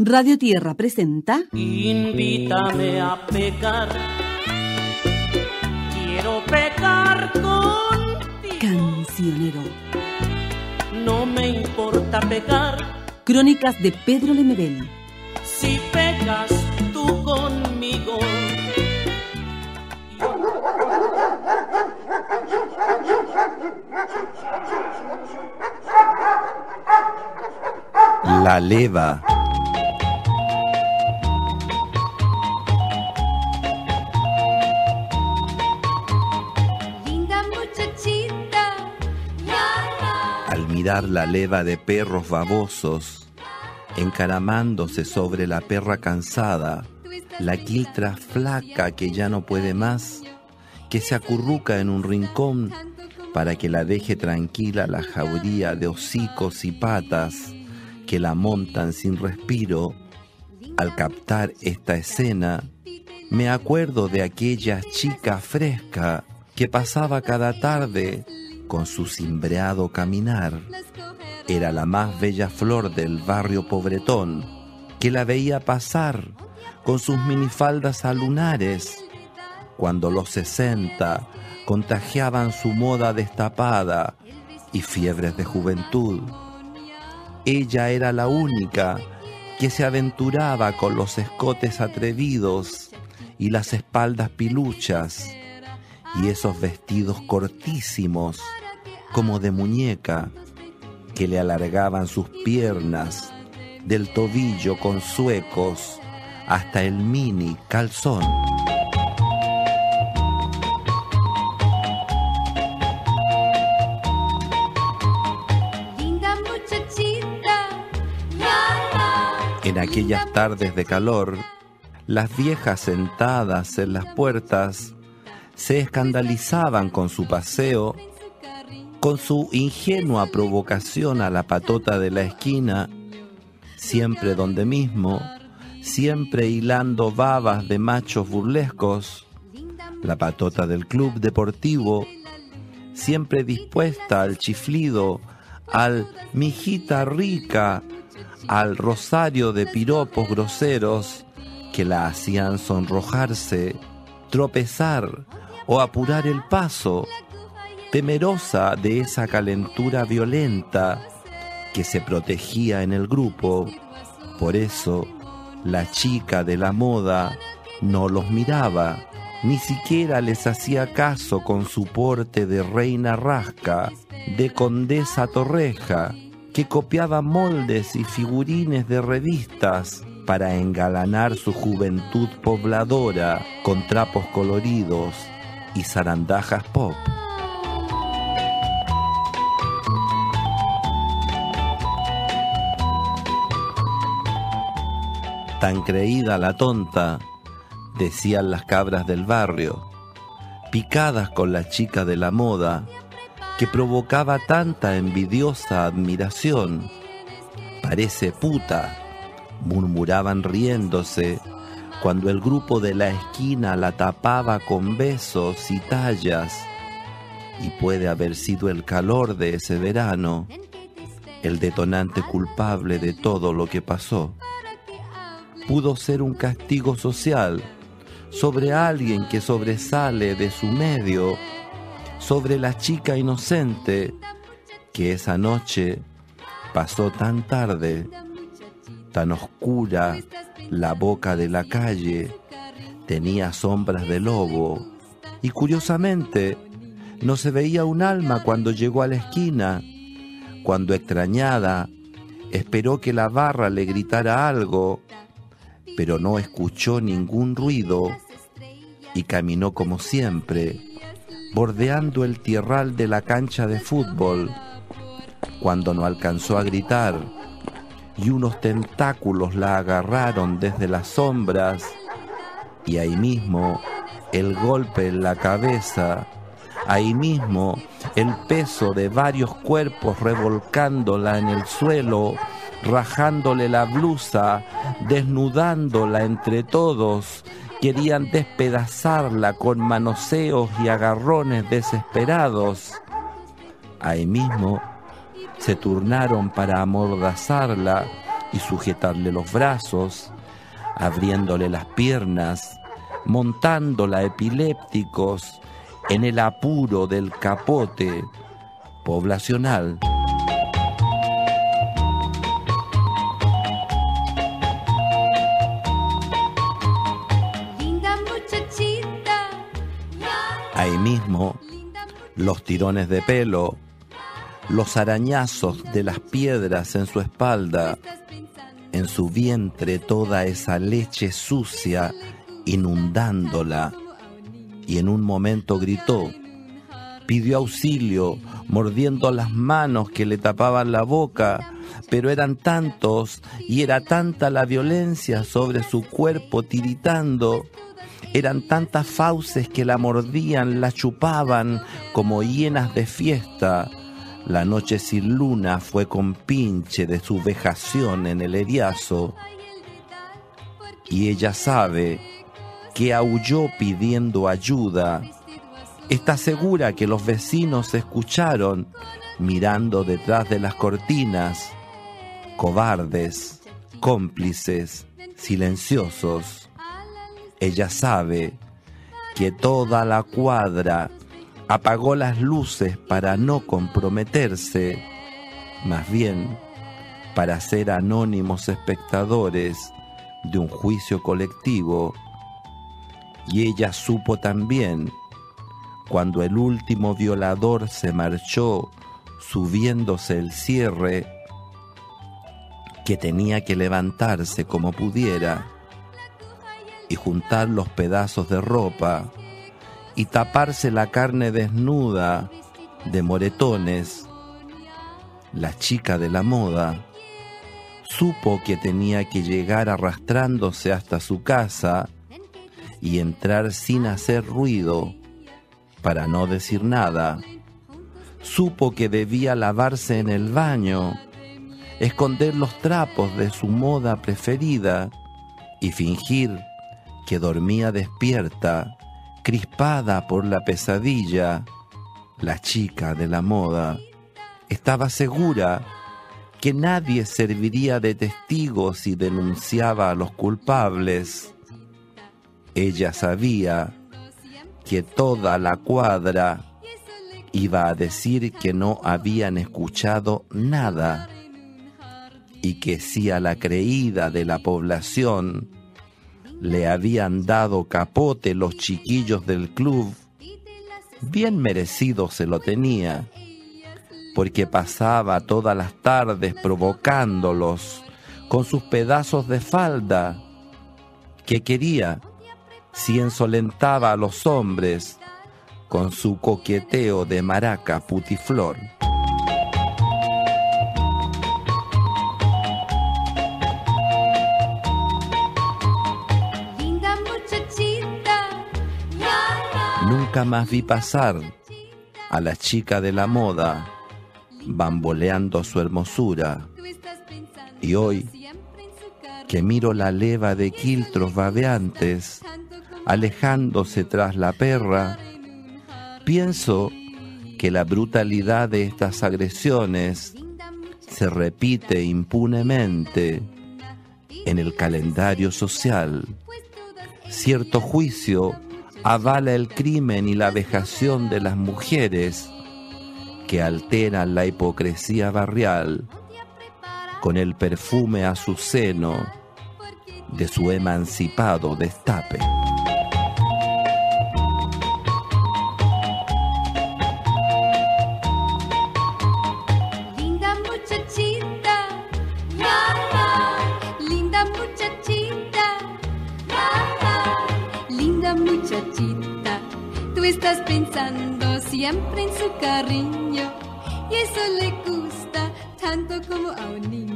Radio Tierra presenta Invítame a pecar. Quiero pecar contigo. Cancionero. No me importa pecar Crónicas de Pedro Lemebel. si pecas tú conmigo. La leva. La leva de perros babosos, encaramándose sobre la perra cansada, la quiltra flaca que ya no puede más, que se acurruca en un rincón para que la deje tranquila la jauría de hocicos y patas que la montan sin respiro, al captar esta escena, me acuerdo de aquella chica fresca que pasaba cada tarde con su cimbreado caminar. Era la más bella flor del barrio pobretón, que la veía pasar con sus minifaldas a lunares, cuando los sesenta contagiaban su moda destapada y fiebres de juventud. Ella era la única que se aventuraba con los escotes atrevidos y las espaldas piluchas y esos vestidos cortísimos como de muñeca que le alargaban sus piernas del tobillo con suecos hasta el mini calzón. En aquellas tardes de calor, las viejas sentadas en las puertas se escandalizaban con su paseo, con su ingenua provocación a la patota de la esquina, siempre donde mismo, siempre hilando babas de machos burlescos, la patota del club deportivo, siempre dispuesta al chiflido, al mijita rica, al rosario de piropos groseros que la hacían sonrojarse, tropezar o apurar el paso, temerosa de esa calentura violenta que se protegía en el grupo. Por eso, la chica de la moda no los miraba, ni siquiera les hacía caso con su porte de reina rasca, de condesa torreja, que copiaba moldes y figurines de revistas para engalanar su juventud pobladora con trapos coloridos y zarandajas pop. Tan creída la tonta, decían las cabras del barrio, picadas con la chica de la moda, que provocaba tanta envidiosa admiración. Parece puta, murmuraban riéndose, cuando el grupo de la esquina la tapaba con besos y tallas. Y puede haber sido el calor de ese verano el detonante culpable de todo lo que pasó. Pudo ser un castigo social sobre alguien que sobresale de su medio, sobre la chica inocente que esa noche pasó tan tarde, tan oscura la boca de la calle, tenía sombras de lobo y curiosamente no se veía un alma cuando llegó a la esquina, cuando extrañada esperó que la barra le gritara algo, pero no escuchó ningún ruido y caminó como siempre, bordeando el tierral de la cancha de fútbol, cuando no alcanzó a gritar y unos tentáculos la agarraron desde las sombras y ahí mismo el golpe en la cabeza, ahí mismo el peso de varios cuerpos revolcándola en el suelo, rajándole la blusa, desnudándola entre todos, querían despedazarla con manoseos y agarrones desesperados. Ahí mismo se turnaron para amordazarla y sujetarle los brazos, abriéndole las piernas, montándola epilépticos en el apuro del capote poblacional. Ahí mismo, los tirones de pelo, los arañazos de las piedras en su espalda, en su vientre toda esa leche sucia inundándola, y en un momento gritó, pidió auxilio, mordiendo las manos que le tapaban la boca, pero eran tantos y era tanta la violencia sobre su cuerpo tiritando, eran tantas fauces que la mordían, la chupaban como hienas de fiesta. La noche sin luna fue con pinche de su vejación en el eriazo, y ella sabe que aulló pidiendo ayuda. Está segura que los vecinos escucharon mirando detrás de las cortinas, cobardes, cómplices, silenciosos. Ella sabe que toda la cuadra apagó las luces para no comprometerse, más bien para ser anónimos espectadores de un juicio colectivo. Y ella supo también, cuando el último violador se marchó subiéndose el cierre, que tenía que levantarse como pudiera y juntar los pedazos de ropa y taparse la carne desnuda de moretones. La chica de la moda supo que tenía que llegar arrastrándose hasta su casa y entrar sin hacer ruido para no decir nada. Supo que debía lavarse en el baño, esconder los trapos de su moda preferida y fingir que dormía despierta, crispada por la pesadilla. La chica de la moda estaba segura que nadie serviría de testigo si denunciaba a los culpables. Ella sabía que toda la cuadra iba a decir que no habían escuchado nada y que si a la creída de la población le habían dado capote los chiquillos del club, bien merecido se lo tenía, porque pasaba todas las tardes provocándolos con sus pedazos de falda, que quería si ensolentaba a los hombres con su coqueteo de maraca putiflor. Nunca más vi pasar a la chica de la moda bamboleando su hermosura. Y hoy, que miro la leva de quiltros babeantes alejándose tras la perra, pienso que la brutalidad de estas agresiones se repite impunemente en el calendario social. Cierto juicio avala el crimen y la vejación de las mujeres que alteran la hipocresía barrial con el perfume azuceno de su emancipado destape. Linda muchachita, tú estás pensando siempre en su cariño y eso le gusta tanto como a un niño.